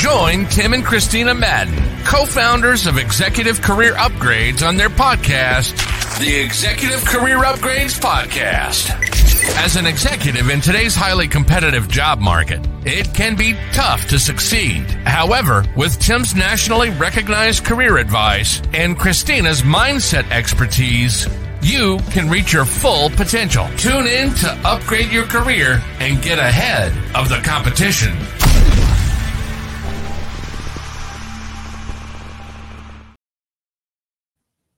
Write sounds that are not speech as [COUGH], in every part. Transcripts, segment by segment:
Join Tim and Christina Madden, co-founders of Executive Career Upgrades on their podcast, the Executive Career Upgrades Podcast. As an executive in today's highly competitive job market, it can be tough to succeed. However, with Tim's nationally recognized career advice and Christina's mindset expertise, you can reach your full potential. Tune in to upgrade your career and get ahead of the competition.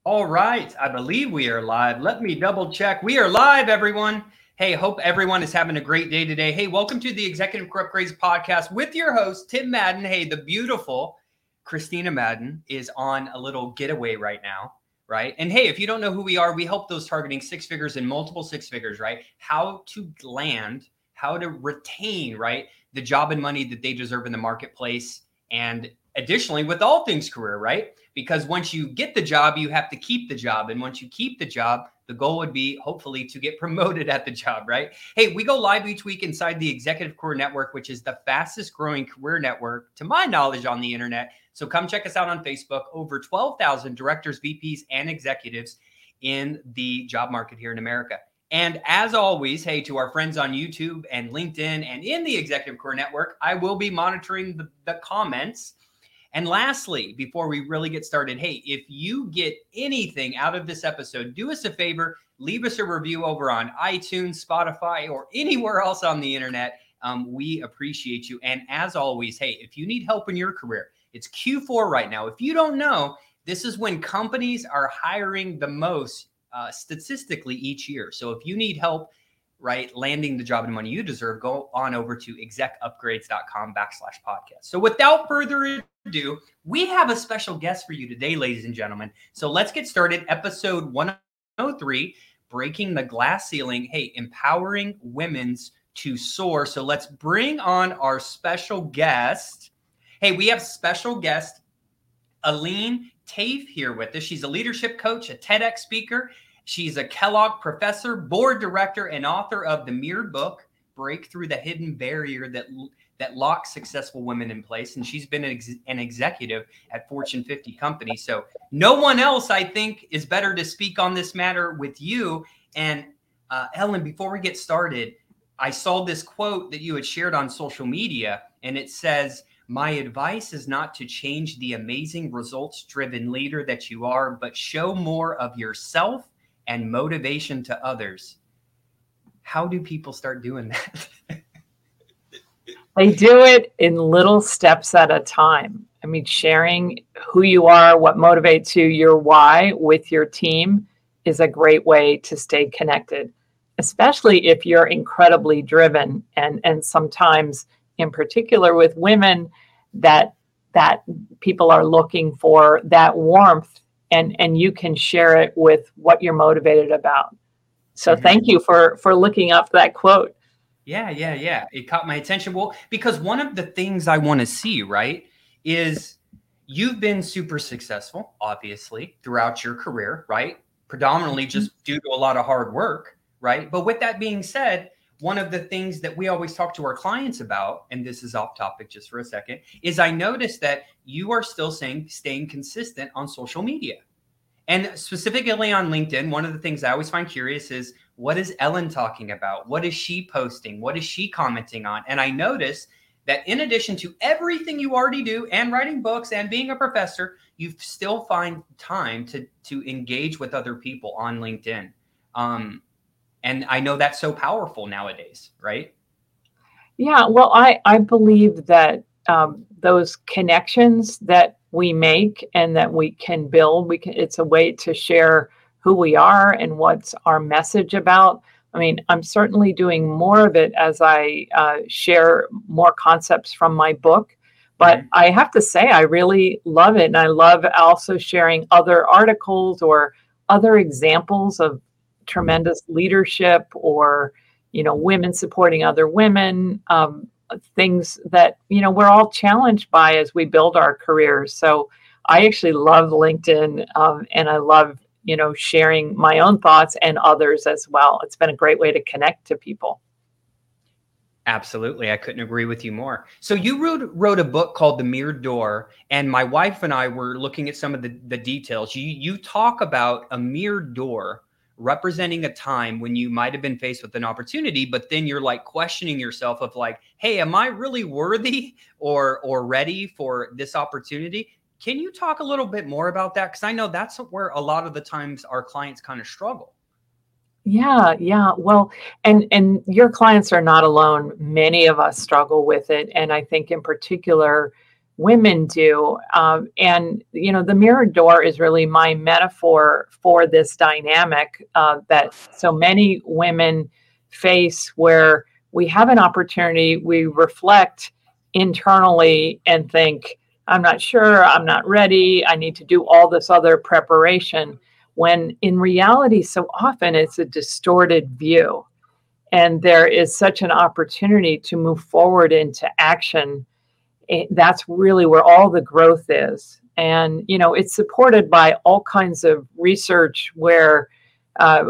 All right, I believe we are live. Let me double check. We are live, everyone. Hey, hope everyone is having a great day today. Hey, welcome to the Executive Career Upgrades podcast with your host, Tim Madden. Hey, the beautiful Christina Madden is on a little getaway right now, right? And hey, if you don't know who we are, we help those targeting six figures and multiple six figures, right? How to land, how to retain, right? The job and money that they deserve in the marketplace. And additionally, with all things career, right? Because once you get the job, you have to keep the job. And once you keep the job, the goal would be hopefully to get [LAUGHS] promoted at the job, right? Hey, we go live each week inside the Executive Career Network, which is the fastest growing career network, to my knowledge, on the internet. So come check us out on Facebook. Over 12,000 directors, VPs, and executives in the job market here in America. And as always, hey, to our friends on YouTube and LinkedIn and in the Executive Career Network, I will be monitoring the, the comments and lastly, before we really get started, hey, if you get anything out of this episode, do us a favor, leave us a review over on iTunes, Spotify, or anywhere else on the internet. Um, we appreciate you. And as always, hey, if you need help in your career, it's Q4 right now. If you don't know, this is when companies are hiring the most uh, statistically each year. So if you need help, right, landing the job and money you deserve, go on over to execupgrades.com backslash podcast. So without further ado, we have a special guest for you today, ladies and gentlemen. So let's get started. Episode 103 Breaking the Glass Ceiling. Hey, empowering women's to soar. So let's bring on our special guest. Hey, we have special guest Ellen Taaffe here with us. She's a leadership coach, a TEDx speaker. She's a Kellogg professor, board director, and author of the Mirrored Book, Break Through the Hidden Barrier That that locks successful women in place. And she's been an, ex- an, executive at Fortune 50 companies. So no one else, I think, is better to speak on this matter with you. And uh, Ellen, before we get started, I saw this quote that you had shared on social media, and it says, My advice is not to change the amazing results driven leader that you are, but show more of yourself and motivation to others. How do people start doing that? [LAUGHS] They do it in little steps at a time. I mean, sharing who you are, what motivates you, your why with your team is a great way to stay connected, especially if you're incredibly driven and and sometimes in particular with women that that people are looking for that warmth and and you can share it with what you're motivated about. So mm-hmm. thank you for for looking up that quote. Yeah, yeah, yeah. It caught my attention. Well, because one of the things I want to see, right, is you've been super successful, obviously, throughout your career, right? Predominantly mm-hmm. just due to a lot of hard work, right? But with that being said, one of the things that we always talk to our clients about, and this is off topic just for a second, is I noticed that you are still saying staying consistent on social media. And specifically on LinkedIn, one of the things I always find curious is what is Ellen talking about? What is she posting? What is she commenting on? And I notice that in addition to everything you already do and writing books and being a professor, you still find time to to engage with other people on LinkedIn. Um, and I know that's so powerful nowadays, right? Yeah, well, I I believe that um, those connections that we make and that we can build, we can. It's a way to share who we are and what's our message about. I mean, I'm certainly doing more of it as I uh, share more concepts from my book. But mm-hmm. I have to say, I really love it. And I love also sharing other articles or other examples of tremendous leadership or, you know, women supporting other women, um, things that, you know, we're all challenged by as we build our careers. So I actually love LinkedIn um, and I love you know, sharing my own thoughts and others as well. It's been a great way to connect to people. Absolutely. I couldn't agree with you more. So you wrote wrote a book called The Mirrored Door, and my wife and I were looking at some of the, the details. You you talk about a mirrored door representing a time when you might have been faced with an opportunity, but then you're like questioning yourself of like, hey, am I really worthy or or ready for this opportunity? Can you talk a little bit more about that? Because I know that's where a lot of the times our clients kind of struggle. Yeah, yeah. Well, and and your clients are not alone. Many of us struggle with it, and I think in particular, women do. Um, and you know, the mirror door is really my metaphor for this dynamic uh, that so many women face, where we have an opportunity, we reflect internally and think, "I'm not sure. I'm not ready. I need to do all this other preparation." when in reality, so often it's a distorted view. And there is such an opportunity to move forward into action. That's really where all the growth is. And, you know, it's supported by all kinds of research where uh,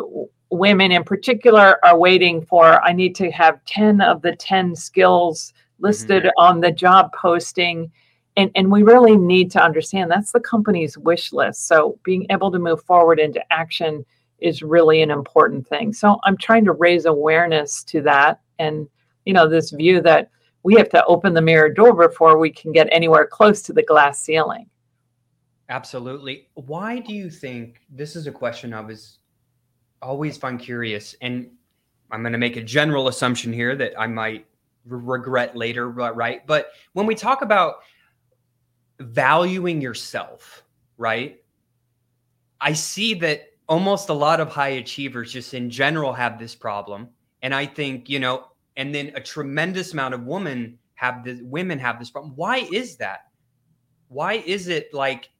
women in particular are waiting for, I need to have 10 of the 10 skills listed mm-hmm. on the job posting and and we really need to understand that's the company's wish list. So being able to move forward into action is really an important thing. So i'm trying to raise awareness to that and you know this view that we have to open the mirror door before we can get anywhere close to the glass ceiling. Absolutely. Why do you think this is a question i was always find curious and i'm going to make a general assumption here that i might regret later right? But when we talk about valuing yourself, right? I see that almost a lot of high achievers just in general have this problem. And I think, you know, and then a tremendous amount of women have this women have this problem. Why is that? Why is it like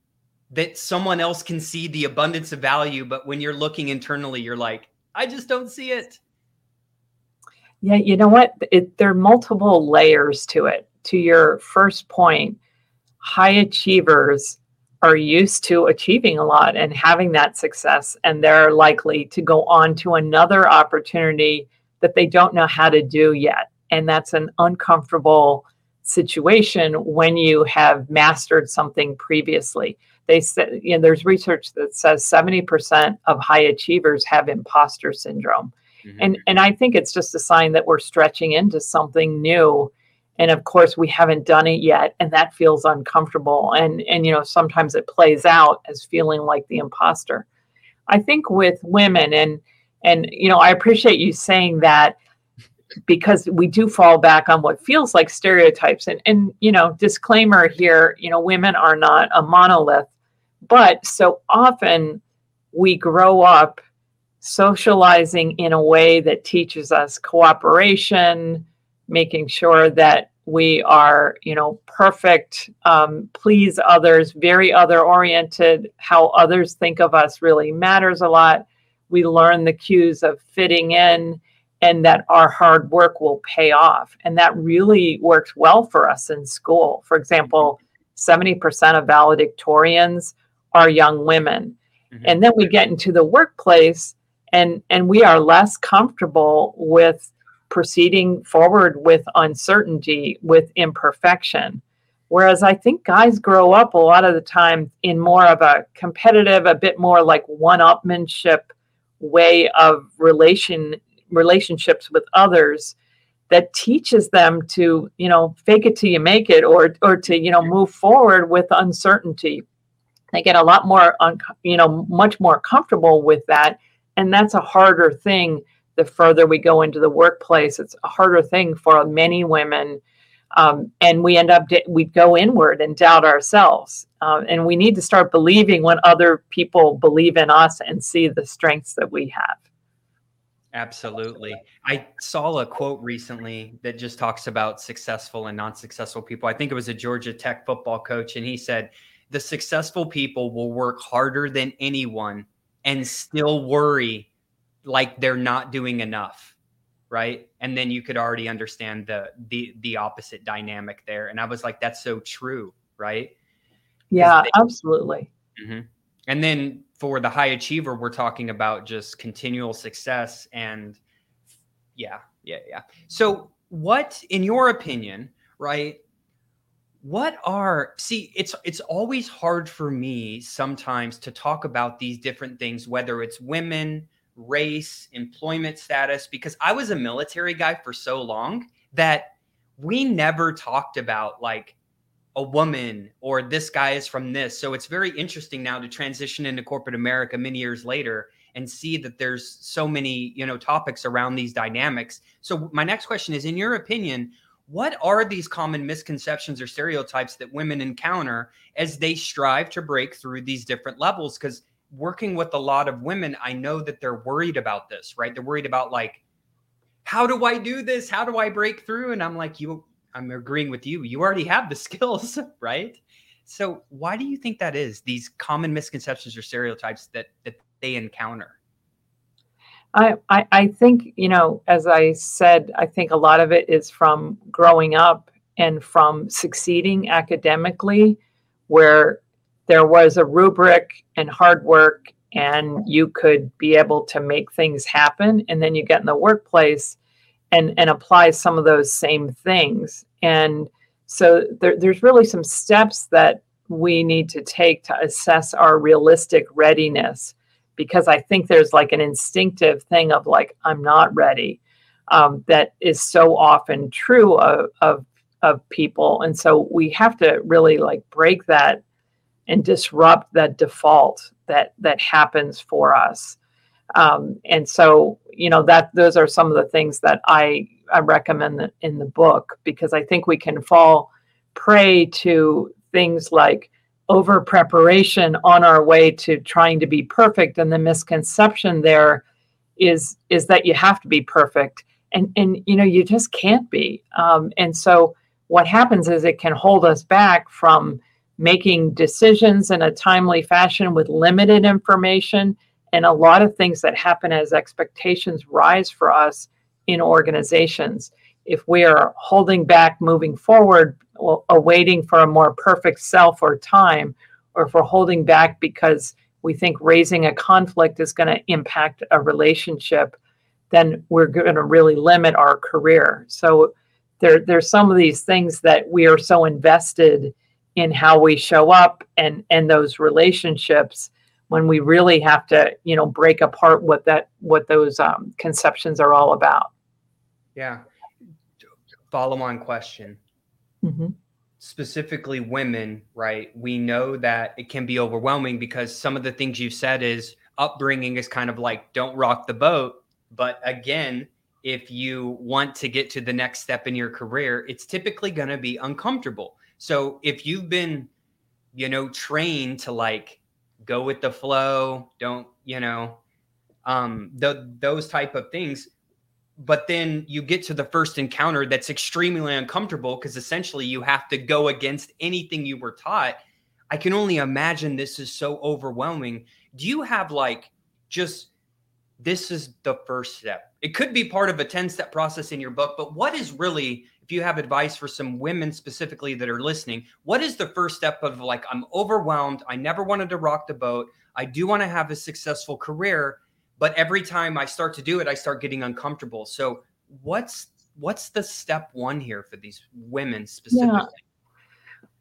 that someone else can see the abundance of value, but when you're looking internally, you're like, I just don't see it. Yeah, you know what? It, there are multiple layers to it. To your first point, high achievers are used to achieving a lot and having that success, and they're likely to go on to another opportunity that they don't know how to do yet. And that's an uncomfortable situation when you have mastered something previously. They said, you know, there's research that says 70% of high achievers have imposter syndrome. Mm-hmm. And, and I think it's just a sign that we're stretching into something new and of course we haven't done it yet and that feels uncomfortable. And and you know sometimes it plays out as feeling like the imposter. I think with women and and you know i appreciate you saying that because we do fall back on what feels like stereotypes. And and you know disclaimer here you know women are not a monolith but so often we grow up socializing in a way that teaches us cooperation making sure that we are you know perfect um, please others very other oriented how others think of us really matters a lot. We learn the cues of fitting in and that our hard work will pay off. And that really works well for us in school. For example 70% of valedictorians are young women. Mm-hmm. and then we get into the workplace and and we are less comfortable with proceeding forward with uncertainty, with imperfection. Whereas I think guys grow up a lot of the time in more of a competitive, a bit more like one-upmanship way of relation relationships with others that teaches them to, you know, fake it till you make it or or to, you know, move forward with uncertainty. They get a lot more, un, you know, much more comfortable with that. And that's a harder thing the further we go into the workplace, it's a harder thing for many women. Um, and we end up, we go inward and doubt ourselves. Uh, and we need to start believing when other people believe in us and see the strengths that we have. Absolutely. I saw a quote recently that just talks about successful and non successful people. I think it was a Georgia Tech football coach, and he said, The successful people will work harder than anyone and still worry like they're not doing enough right? And then you could already understand the the the opposite dynamic there. And i was like that's so true right? Yeah they, absolutely. Mm-hmm. and then for the high achiever we're talking about just continual success and yeah yeah yeah. So what in your opinion right what are see it's it's always hard for me sometimes to talk about these different things whether it's women race employment status because i was a military guy for so long that we never talked about like a woman or this guy is from this. So it's very interesting now to transition into corporate america many years later and see that there's so many you know topics around these dynamics. So my next question is in your opinion what are these common misconceptions or stereotypes that women encounter as they strive to break through these different levels? Because working with a lot of women i know that they're worried about this right? They're worried about like how do i do this? How do i break through? And i'm like you i'm agreeing with you. You already have the [LAUGHS] skills right? So why do you think that is these common misconceptions or stereotypes that that they encounter? I, I, I think, you know, as I said, I think a lot of it is from growing up and from succeeding academically, where there was a rubric and hard work, and you could be able to make things happen. And then you get in the workplace and, and apply some of those same things. And so there, there's really some steps that we need to take to assess our realistic readiness because I think there's like an instinctive thing of like, I'm not ready. Um, that is so often true of, of, of people. And so we have to really like break that and disrupt that default that that happens for us. Um, and so, you know, that those are some of the things that I, I recommend in the book because I think we can fall prey to things like over preparation on our way to trying to be perfect and the misconception there is is that you have to be perfect and and you know you just can't be um, and so what happens is it can hold us back from making decisions in a timely fashion with limited information and a lot of things that happen as expectations rise for us in organizations if we are holding back moving forward awaiting for a more perfect self or time, or if we're holding back because we think raising a conflict is going to impact a relationship, then we're going to really limit our career. So there, there's some of these things that we are so invested in how we show up and and those relationships when we really have to you know break apart what that what those um, conceptions are all about yeah follow on question mm-hmm. specifically women, right? We know that it can be overwhelming because some of the things you've said is upbringing is kind of like don't rock the boat. But again, if you want to get to the next step in your career, it's typically going to be uncomfortable. So if you've been, you know, trained to like go with the flow, don't, you know, um, the, those type of things, but then you get to the first encounter that's extremely uncomfortable because essentially you have to go against anything you were taught. I can only imagine this is so overwhelming. Do you have like just this is the first step? It could be part of a 10 step process in your book, but what is really, if you have advice for some women specifically that are listening, what is the first step of like, I'm overwhelmed. I never wanted to rock the boat. I do want to have a successful career but every time I start to do it, I start getting uncomfortable. So what's what's the step one here for these women specifically? Yeah.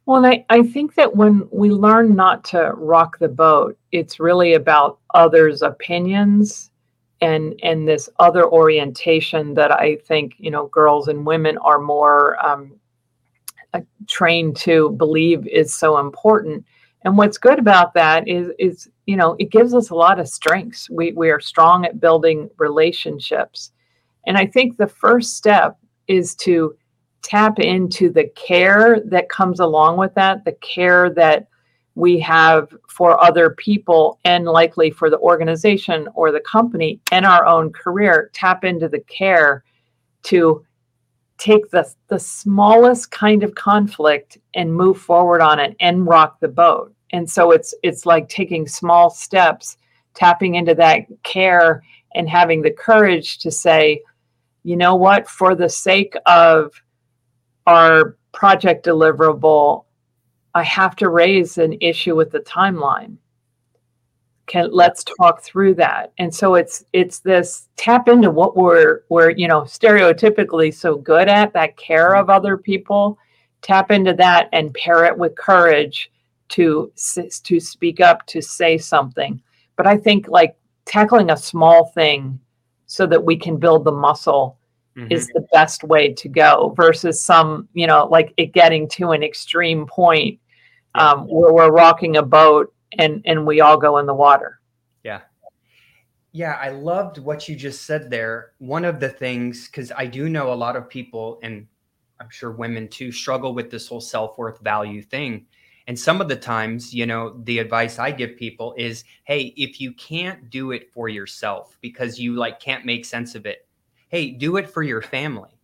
Well, I, I think that when we learn not to rock the boat, it's really about others' opinions and and this other orientation that I think you know girls and women are more um, uh, trained to believe is so important. And what's good about that is is you know it gives us a lot of strengths. We we are strong at building relationships, and I think the first step is to tap into the care that comes along with that, the care that we have for other people and likely for the organization or the company and our own career. Tap into the care to take the, the smallest kind of conflict and move forward on it and rock the boat and so it's it's like taking small steps tapping into that care and having the courage to say you know what for the sake of our project deliverable i have to raise an issue with the timeline. Can let's talk through that. And so it's it's this tap into what we're we're you know stereotypically so good at that care mm-hmm. of other people. Tap into that and pair it with courage to to speak up to say something. But i think like tackling a small thing so that we can build the muscle mm-hmm. is the best way to go versus some you know like it getting to an extreme point um, where we're rocking a boat and and we all go in the water. Yeah. Yeah i loved what you just said there. One of the things because i do know a lot of people and i'm sure women too struggle with this whole self-worth value thing. And some of the times you know the advice i give people is hey if you can't do it for yourself because you like can't make sense of it hey do it for your family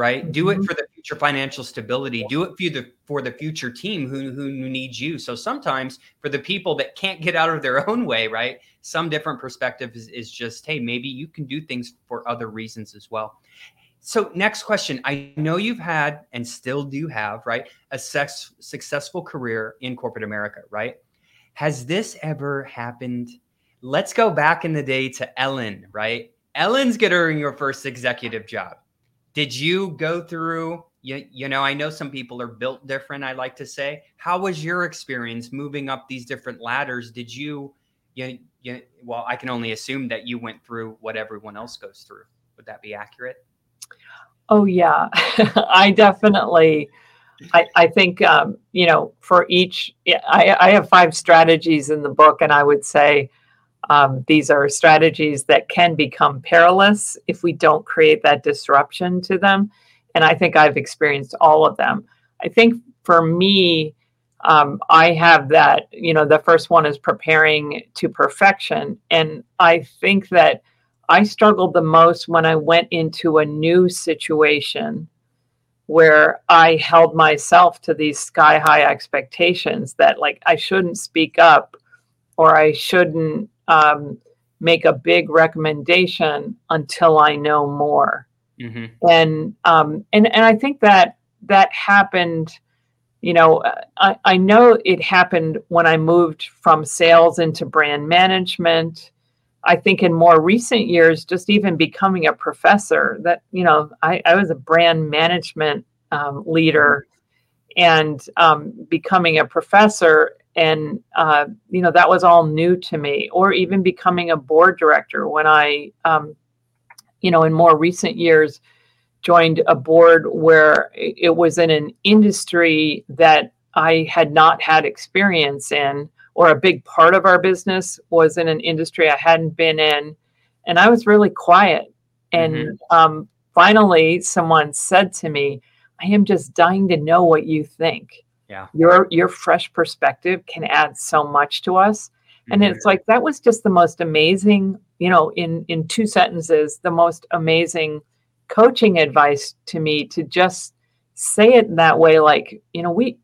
right? Mm-hmm. Do it mm-hmm. for the future financial stability. Do it for the for the future team who who needs you. So sometimes for the people that can't get out of their [LAUGHS] own way, right? Some different perspective is, is just, hey, maybe you can do things for other reasons as well. So next question. I know you've had and still do have, right, a sex, successful career in corporate America, right? Has this ever happened? Let's go back in the day to Ellen, right? Ellen's getting your first executive job. Did you go through you, you know i know some people are built different i like to say. How was your experience moving up these different ladders? Did you you, you well i can only assume that you went through what everyone else goes through. Would that be accurate? Oh yeah. [LAUGHS] I definitely I, I think um, you know for each I, I have five strategies in the book and i would say um, these are strategies that can become perilous if we don't create that disruption to them. And I think I've experienced all of them. I think for me, um, I have that, you know, the first one is preparing to perfection. And I think that I struggled the most when I went into a new situation where I held myself to these sky high expectations that, like, I shouldn't speak up or I shouldn't um, make a big recommendation until I know more. Mm-hmm. And um, and and I think that that happened. You know, I, I know it happened when I moved from sales into brand management. I think in more recent years, just even becoming a professor, that you know, I, I was a brand management um, leader, and um, becoming a professor and uh, you know that was all new to me or even becoming a board director when i um, you know in more recent years joined a board where it was in an industry that i had not had experience in or a big part of our business was in an industry i hadn't been in. And i was really quiet. And mm-hmm. um, finally someone said to me i am just dying to know what you think yeah. Your your fresh perspective can add so much to us. And mm-hmm. it's like that was just the most amazing you know in in two sentences the most amazing coaching advice to me to just say it in that way like you know we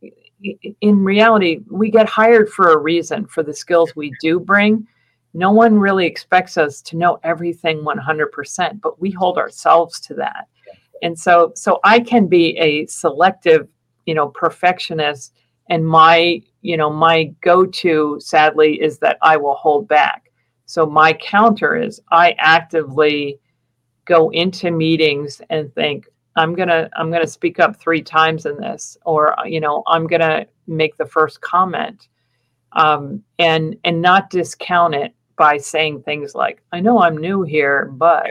in reality we get hired for a reason for the skills we do bring. No one really expects us to know everything 100% but we hold ourselves to that. And so so i can be a selective you know perfectionist. And my you know my go-to sadly is that i will hold back. So my counter is i actively go into meetings and think i'm going to i'm going to speak up three times in this or you know i'm going to make the first comment. Um, and and not discount it by saying things like i know i'm new here but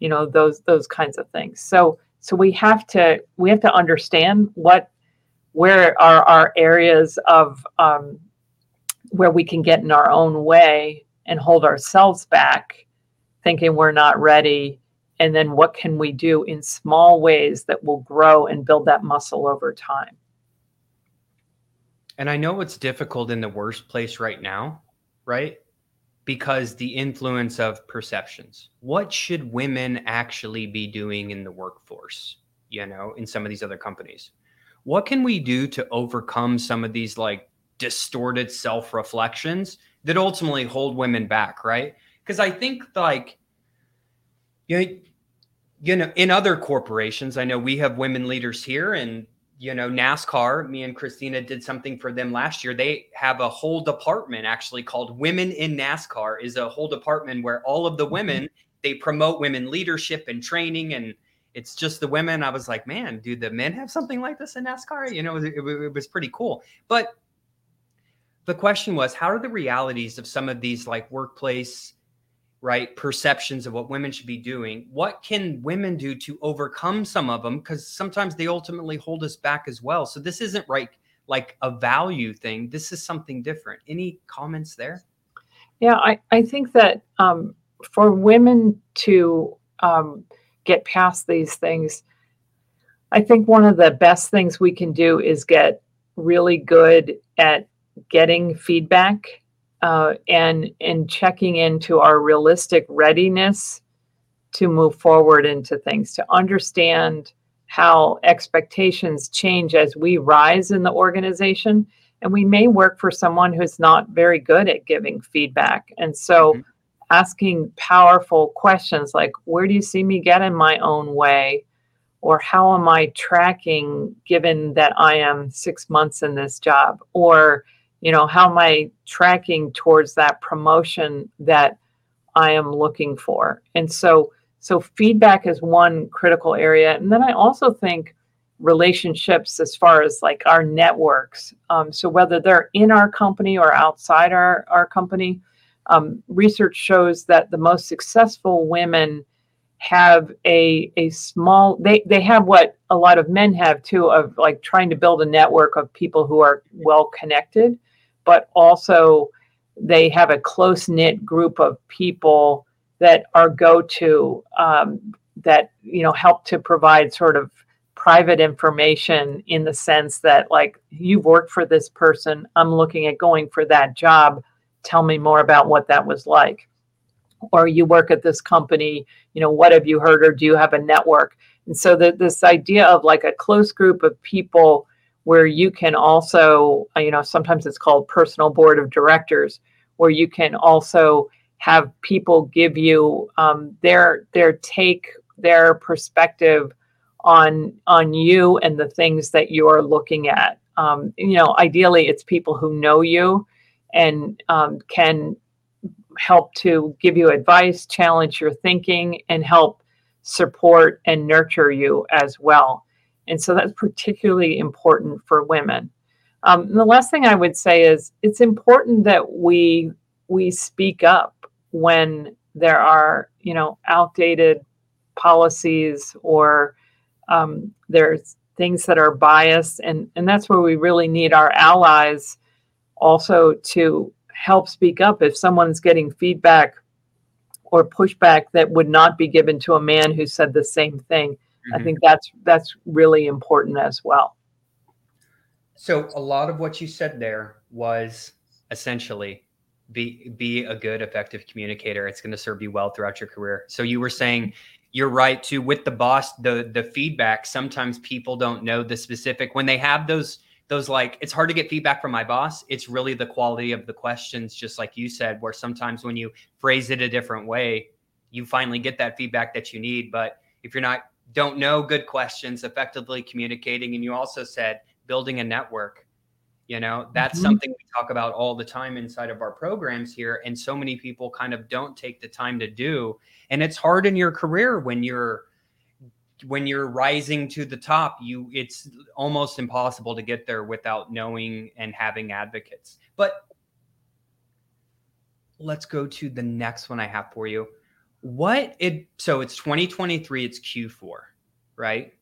you know those those kinds of things. So so we have to we have to understand what where are our areas of um, where we can get in our own way and hold ourselves back thinking we're not ready? And then what can we do in small ways that will grow and build that muscle over time? And i know it's difficult in the worst place right now right? Because the influence of perceptions. What should women actually be doing in the workforce you know in some of these other companies what can we do to overcome some of these like distorted self reflections that ultimately hold women back, right? Because I think like you know, you know, in other corporations, I know we have women leaders here, and you know, NASCAR, me and Christina did something for them last year. They have a whole department actually called Women in NASCAR is a whole department where all of the mm-hmm. women, they promote women leadership and training and it's just the women. I was like, man, do the men have something like this in NASCAR? You know, it, it, it was pretty cool. But the question was, how are the realities of some of these like workplace right perceptions of what women should be doing what can women do to overcome some of them because sometimes they ultimately hold us back as well so this isn't right like a value thing this is something different any comments there yeah i, I think that um, for women to um, get past these things i think one of the best things we can do is get really good at getting feedback uh, and and checking into our realistic readiness to move forward into things to understand how expectations change as we rise in the organization and we may work for someone who's not very good at giving feedback and so mm-hmm. Asking powerful questions like where do you see me get in my own way? Or how am i tracking given that i am six months in this job? Or you know how am i tracking towards that promotion that i am looking for? And so so feedback is one critical area. And then i also think relationships as far as like our networks um, so whether they're in our company or outside our, our company um, research shows that the most successful women have a a small they they have what a lot of men have too of like trying to build a network of people who are well connected but also they have a close knit group of people that are go to um, that you know help to provide sort of private information in the sense that like you've worked for this person i'm looking at going for that job tell me more about what that was like or you work at this company you know what have you heard or do you have a network and so that this idea of like a close group of people where you can also, uh, you know, sometimes it's called personal board of directors, where you can also have people give you um, their their take, their perspective on on you and the things that you're looking at. Um, you know, ideally, it's people who know you and um, can help to give you advice, challenge your thinking, and help support and nurture you as well. And so that's particularly important for women. Um, the last thing I would say is it's important that we we speak up when there are you know outdated policies or um, there's things that are biased and and that's where we really need our allies also to help speak up if someone's getting feedback or pushback that would not be given to a man who said the same thing Mm-hmm. I think that's that's really important as well. So a lot of what you said there was essentially be be a good effective communicator. It's going to serve you well throughout your career. So you were saying you're right too with the boss the the feedback sometimes people don't know the specific when they have those those like it's hard to get feedback from my boss it's really the quality of the questions just like you said where sometimes when you phrase it a different way you finally get that feedback that you need but if you're not don't know good questions, effectively communicating. And you also said building a network. You know, that's mm-hmm. something we talk about all the time inside of our programs here. And so many people kind of don't take the time to do. And it's hard in your career when you're when you're rising to the top you it's almost impossible to get there without knowing and having advocates. But let's go to the next one i have for you. What it so it's 2023 it's q4 right?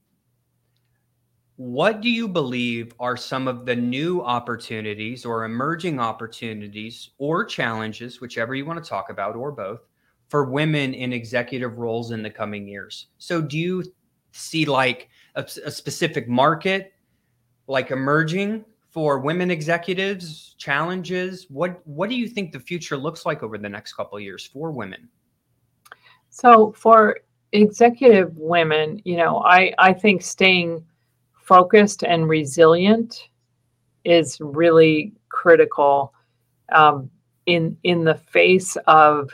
What do you believe are some of the new opportunities or emerging opportunities or challenges whichever you want to talk about or both for women in executive roles in the coming years? So do you see like a, a specific market like emerging for women executives challenges. What what do you think the future looks like over the next couple years for women? So for executive women, you know, I, I think staying focused and resilient is really critical um, in in the face of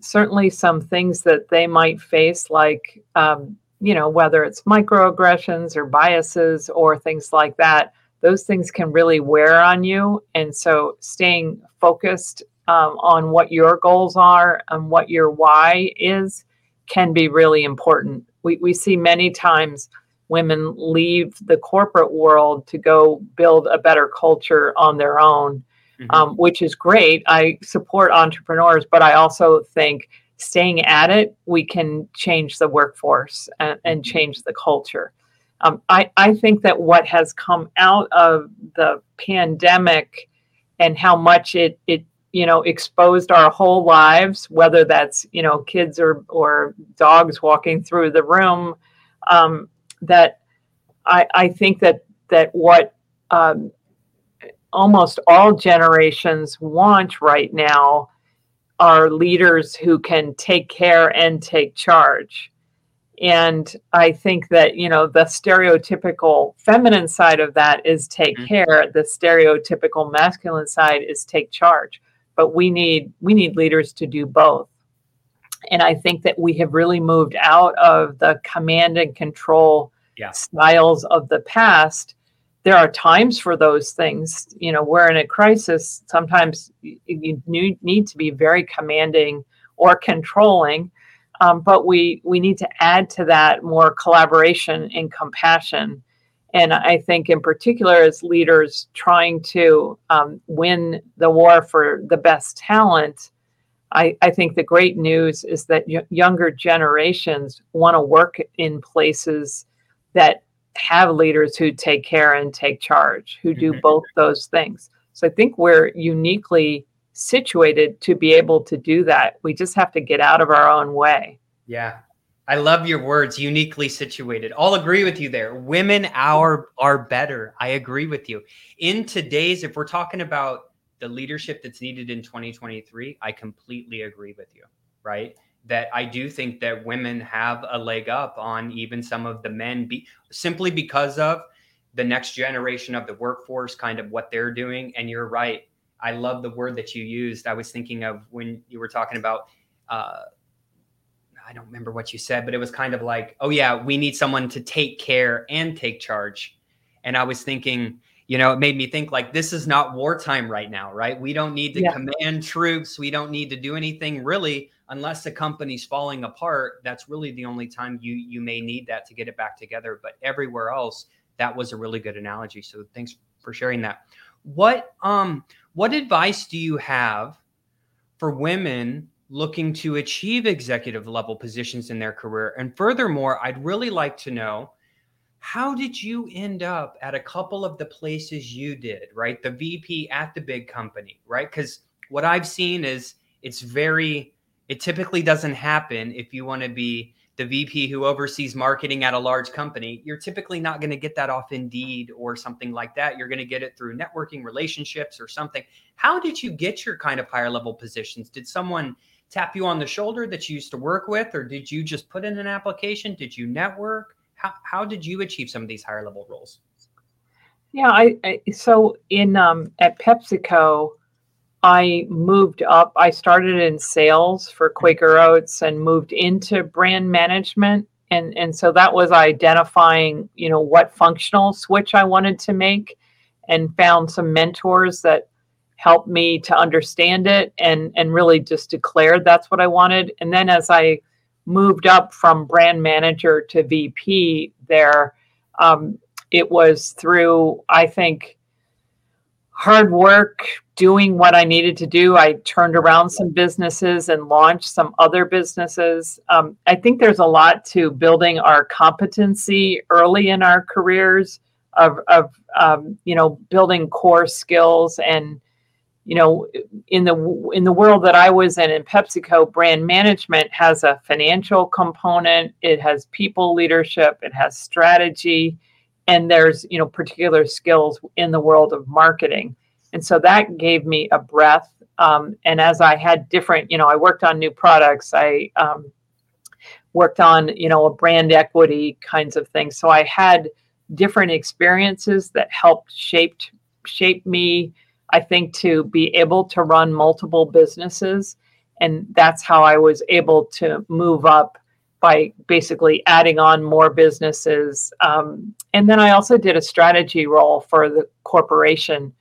certainly some things that they might face, like um, you know, whether it's microaggressions or biases or things like that, those things can really wear on you. And so staying focused um, on what your goals are and what your why is can be really important. We, we see many times women leave the corporate world to go build a better culture on their own, mm-hmm. um, which is great. I support entrepreneurs, but I also think staying at it, we can change the workforce and, and mm-hmm. change the culture. Um, I, I think that what has come out of the pandemic and how much it, it you know exposed our whole lives whether that's you know kids or or dogs walking through the room um, that I, I think that that what um, almost all generations want right now are leaders who can take care and take charge. And I think that, you know, the stereotypical feminine side of that is take mm-hmm. care. The stereotypical masculine side is take charge. But we need we need leaders to do both. And I think that we have really moved out of the command and control yeah. styles of the past there are times for those things. You know, we're in a crisis. Sometimes you need to be very commanding or controlling, um, but we we need to add to that more collaboration and compassion. And I think, in particular, as leaders trying to um, win the war for the best talent, I, I think the great news is that y- younger generations want to work in places that have leaders who take care and take charge, who do mm-hmm. both those things. So I think we're uniquely situated to be able to do that. We just have to get out of our own way. Yeah. I love your words, uniquely situated. I'll agree with you there. Women are are better. I agree with you. In today's if we're talking about the leadership that's needed in 2023, I completely agree with you, right? That I do think that women have a leg up on even some of the men be, simply because of the next generation of the workforce, kind of what they're doing. And you're right. I love the word that you used. I was thinking of when you were talking about, uh, I don't remember what you said, but it was kind of like, oh, yeah, we need someone to take care and take charge. And I was thinking, you know, it made me think like this is not wartime right now, right? We don't need to yeah. command troops. We don't need to do anything really unless the company's falling apart, that's really the only time you you may need that to get it back together. But everywhere else, that was a really good analogy. So thanks for sharing that. What um what advice do you have for women looking to achieve executive level positions in their career? And furthermore, I'd really like to know how did you end up at a couple of the places you did, right? The VP at the big company, right? Because what I've seen is it's very it typically doesn't happen if you want to be the VP who oversees marketing at a large company. You're typically not going to get that off Indeed or something like that. You're going to get it through networking relationships or something. How did you get your kind of higher level positions? Did someone tap you on the shoulder that you used to work with, or did you just put in an application? Did you network? How, how did you achieve some of these higher level roles? Yeah, I, I so in um, at PepsiCo, I moved up. I started in sales for Quaker Oats and moved into brand management. And, and so that was identifying, you know, what functional switch I wanted to make and found some mentors that helped me to understand it and, and really just declared that's what I wanted. And then as I moved up from brand manager to VP there, um, it was through, I think, hard work doing what I needed to do. I turned around some businesses and launched some other businesses. Um, I think there's a lot to building our competency early in our careers of, of um, you know building core skills and you know in the in the world that I was in in PepsiCo brand management has a financial component it has people leadership it has strategy and there's you know particular skills in the world of marketing. And so that gave me a breath um, and as i had different you know i worked on new products i um, worked on you know a brand equity kinds of things. So i had different experiences that helped shaped shape me i think to be able to run multiple businesses and that's how i was able to move up by basically adding on more businesses. Um, and then I also did a strategy role for the corporation,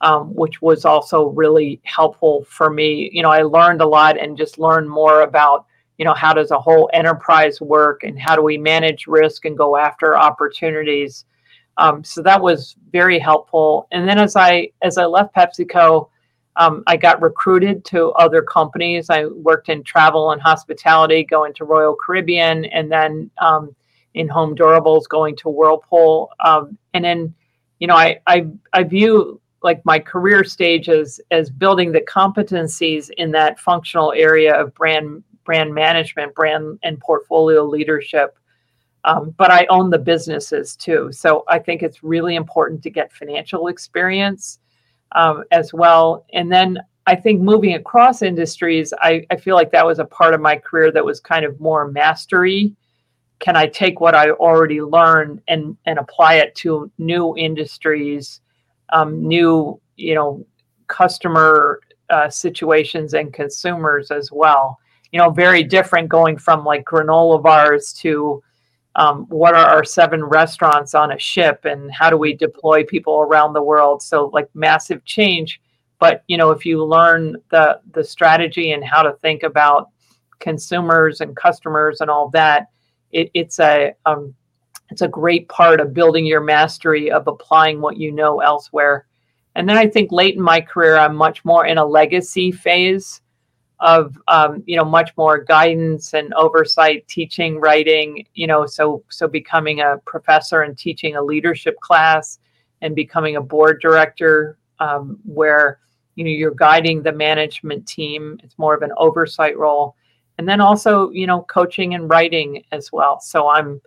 um, which was also really helpful for me. You know, I learned a lot and just learned more about you know how does a whole enterprise work and how do we manage risk and go after opportunities um, so that was very helpful. And then as i as i left pepsico um, i got recruited to other companies. I worked in travel and hospitality going to royal caribbean and then um, in home durables going to whirlpool. Um, and then you know I, I i view like my career stage as as building the competencies in that functional area of brand brand management, brand and portfolio leadership. Um, but I own the businesses too. So I think it's really important to get financial experience um, as well. And then I think moving across industries, I, I feel like that was a part of my career that was kind of more mastery. Can I take what I already learned and, and apply it to new industries, um, new, you know, customer uh, situations and consumers as well? you know, very different going from like granola bars to um, what are our seven restaurants on a ship and how do we deploy people around the world. So like massive change. But you know, if you learn the the strategy and how to think about consumers and customers and all that, it, it's a um, it's a great part of building your mastery of applying what you know elsewhere. And then I think late in my career, I'm much more in a legacy phase of um, you know much more guidance and oversight teaching writing you know so so becoming a professor and teaching a leadership class and becoming a board director um, where you know you're guiding the management team. It's more of an oversight role. And then also you know coaching and writing as well. So i'm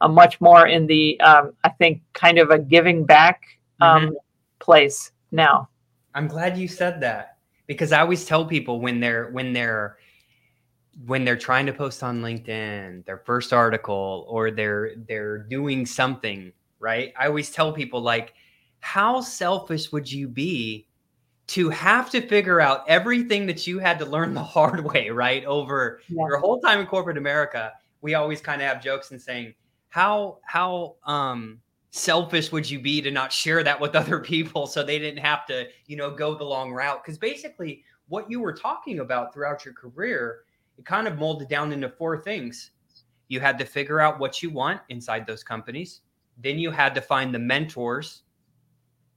i'm much more in the um, i think kind of a giving back um, mm-hmm. place now. I'm glad you said that because I always tell people when they're when they're when they're trying to post on LinkedIn, their first article or they're they're doing something, right? I always tell people like how selfish would you be to have to figure out everything that you had to learn the hard [LAUGHS] way, right? Over yeah. your whole time in corporate America, we always kind of have jokes and saying how how um selfish would you be to not share that with other people so they didn't have to you know go the long route? Because basically what you were talking about throughout your career it kind of molded down into four things. You had to figure out what you want inside those companies. Then you had to find the mentors.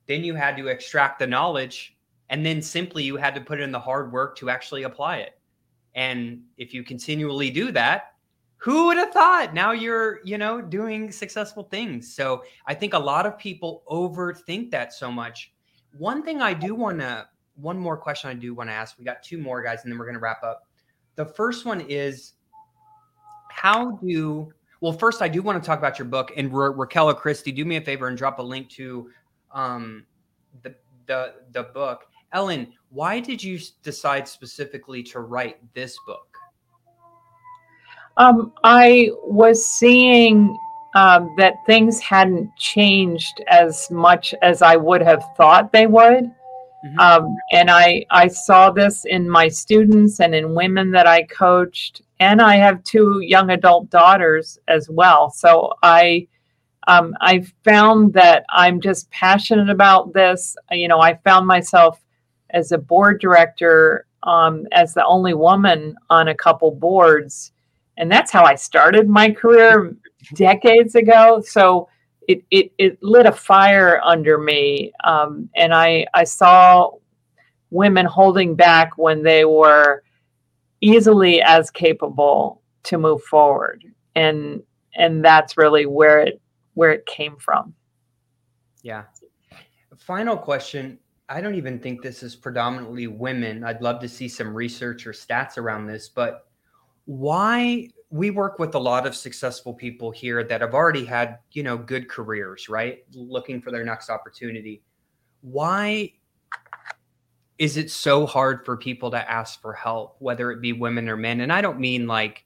Then you had to extract the knowledge. And then simply you had to put in the hard work to actually apply it. And if you continually do that who would have thought? Now you're you know doing successful things. So i think a lot of people overthink that so much. One thing i do want to one more question i do want to ask. We got two more guys and then we're going to wrap up. The first one is how do well first i do want to talk about your book. And Ra- raquel or christy do me a favor and drop a link to um, the the the book. Ellen why did you decide specifically to write this book um, I was seeing um, that things hadn't changed as much as I would have thought they would. Mm-hmm. Um, and I, I saw this in my students and in women that I coached. And I have two young adult daughters as well. So I, um, I found that I'm just passionate about this. You know, I found myself as a board director, um, as the only woman on a couple boards and that's how I started my career decades ago. So it it, it lit a fire under me, um, and I I saw women holding back when they were easily as capable to move forward, and and that's really where it where it came from. Yeah. Final question. I don't even think this is predominantly women. I'd love to see some research or stats around this, but why we work with a lot of successful people here that have already had you know good careers right? Looking for their next opportunity. Why is it so hard for people to ask for help whether it be women or men? And i don't mean like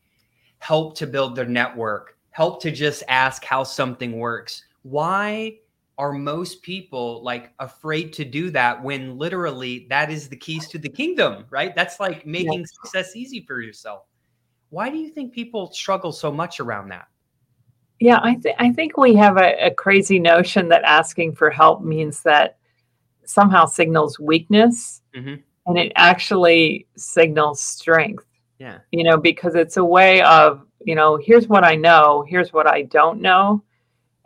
help to build their network help to just ask how something works. Why are most people like afraid to do that when literally that is the keys to the kingdom right? That's like making success easy for yourself Why do you think people struggle so much around that? Yeah, I, th- I think we have a, a crazy notion that asking for help means that somehow signals weakness hmm and it actually signals strength. Yeah. You know, because it's a way of, you know, here's what I know, here's what I don't know.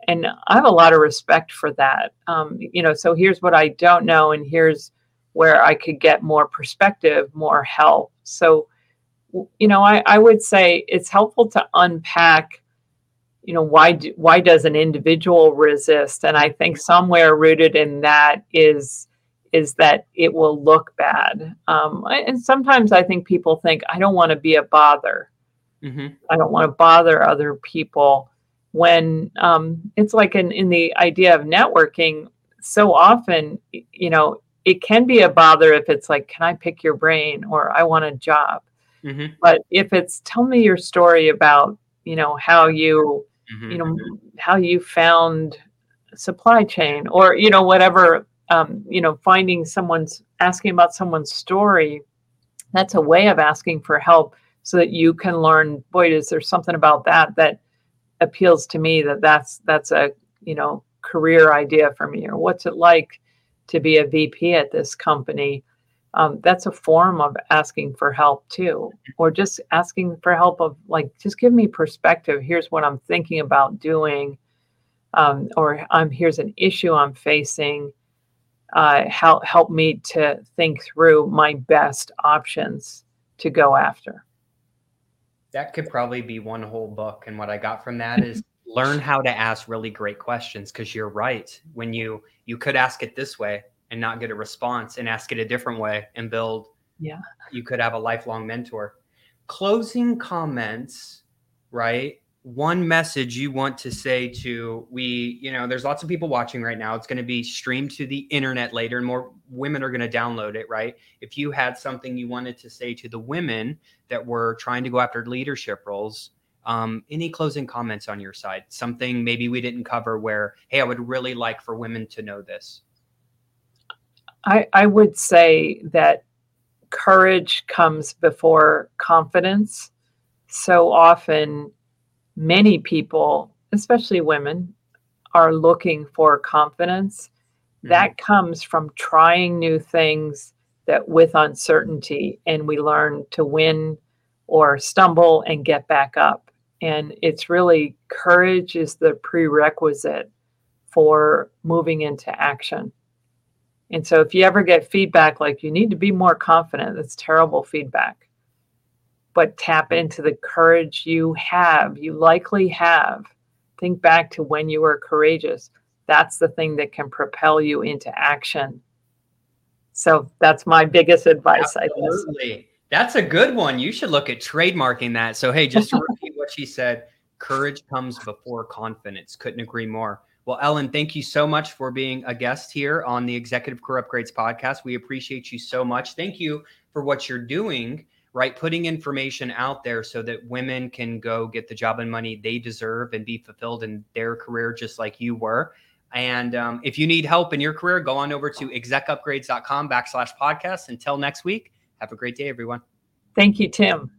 And I have a lot of respect for that. Um, you know, so here's what I don't know, and here's where I could get more perspective, more help. So, you know, I, I would say it's helpful to unpack, you know, why do, why does an individual resist? And I think somewhere rooted in that is is that it will look bad. Um, and sometimes I think people think I don't want to be a bother. hmm I don't want to bother other people. When um, it's like in, in the idea of networking, so often, you know, it can be a bother if it's like, can I pick your brain or I want a job. Hmm But if it's tell me your story about, you know, how you, hmm you know, how you found supply chain or, you know, whatever, um, you know, finding someone's asking about someone's story, that's a way of asking for help so that you can learn, boy, is there something about that that appeals to me that that's that's a you know career idea for me or what's it like to be a vp at this company um, that's a form of asking for help too or just asking for help of like just give me perspective here's what i'm thinking about doing um, or i'm here's an issue i'm facing uh, help help me to think through my best options to go after That could probably be one whole book. And what I got from that is learn how to ask really great questions because you're right. When you you could ask it this way and not get a response and ask it a different way and build Yeah. you could have a lifelong mentor. Closing comments, right? One message you want to say to we, you know, there's lots of people watching right now. It's going to be streamed to the internet later and more women are going to download it, right? If you had something you wanted to say to the women that were trying to go after leadership roles, um, any closing comments on your side? Something maybe we didn't cover where, hey, I would really like for women to know this. I, I would say that courage comes before confidence. So often, many people, especially women, are looking for confidence. Mm-hmm. That comes from trying new things that with uncertainty, and we learn to win or stumble and get back up. And it's really courage is the prerequisite for moving into action. And so if you ever get feedback like you need to be more confident, that's terrible feedback. But tap into the courage you have, you likely have. Think back to when you were courageous. That's the thing that can propel you into action. So that's my biggest advice, I. Absolutely. That's a good one. You should look at trademarking that. So, hey, just to [LAUGHS] repeat what she said, courage comes before confidence. Couldn't agree more. Well, Ellen, thank you so much for being a guest here on the Executive Career Upgrades podcast. We appreciate you so much. Thank you for what you're doing, right? Putting information out there so that women can go get the job and money they deserve and be fulfilled in their career just like you were. And um, if you need help in your career, go on over to execupgrades.com backslash podcast. Until next week, have a great day, everyone. Thank you, Tim.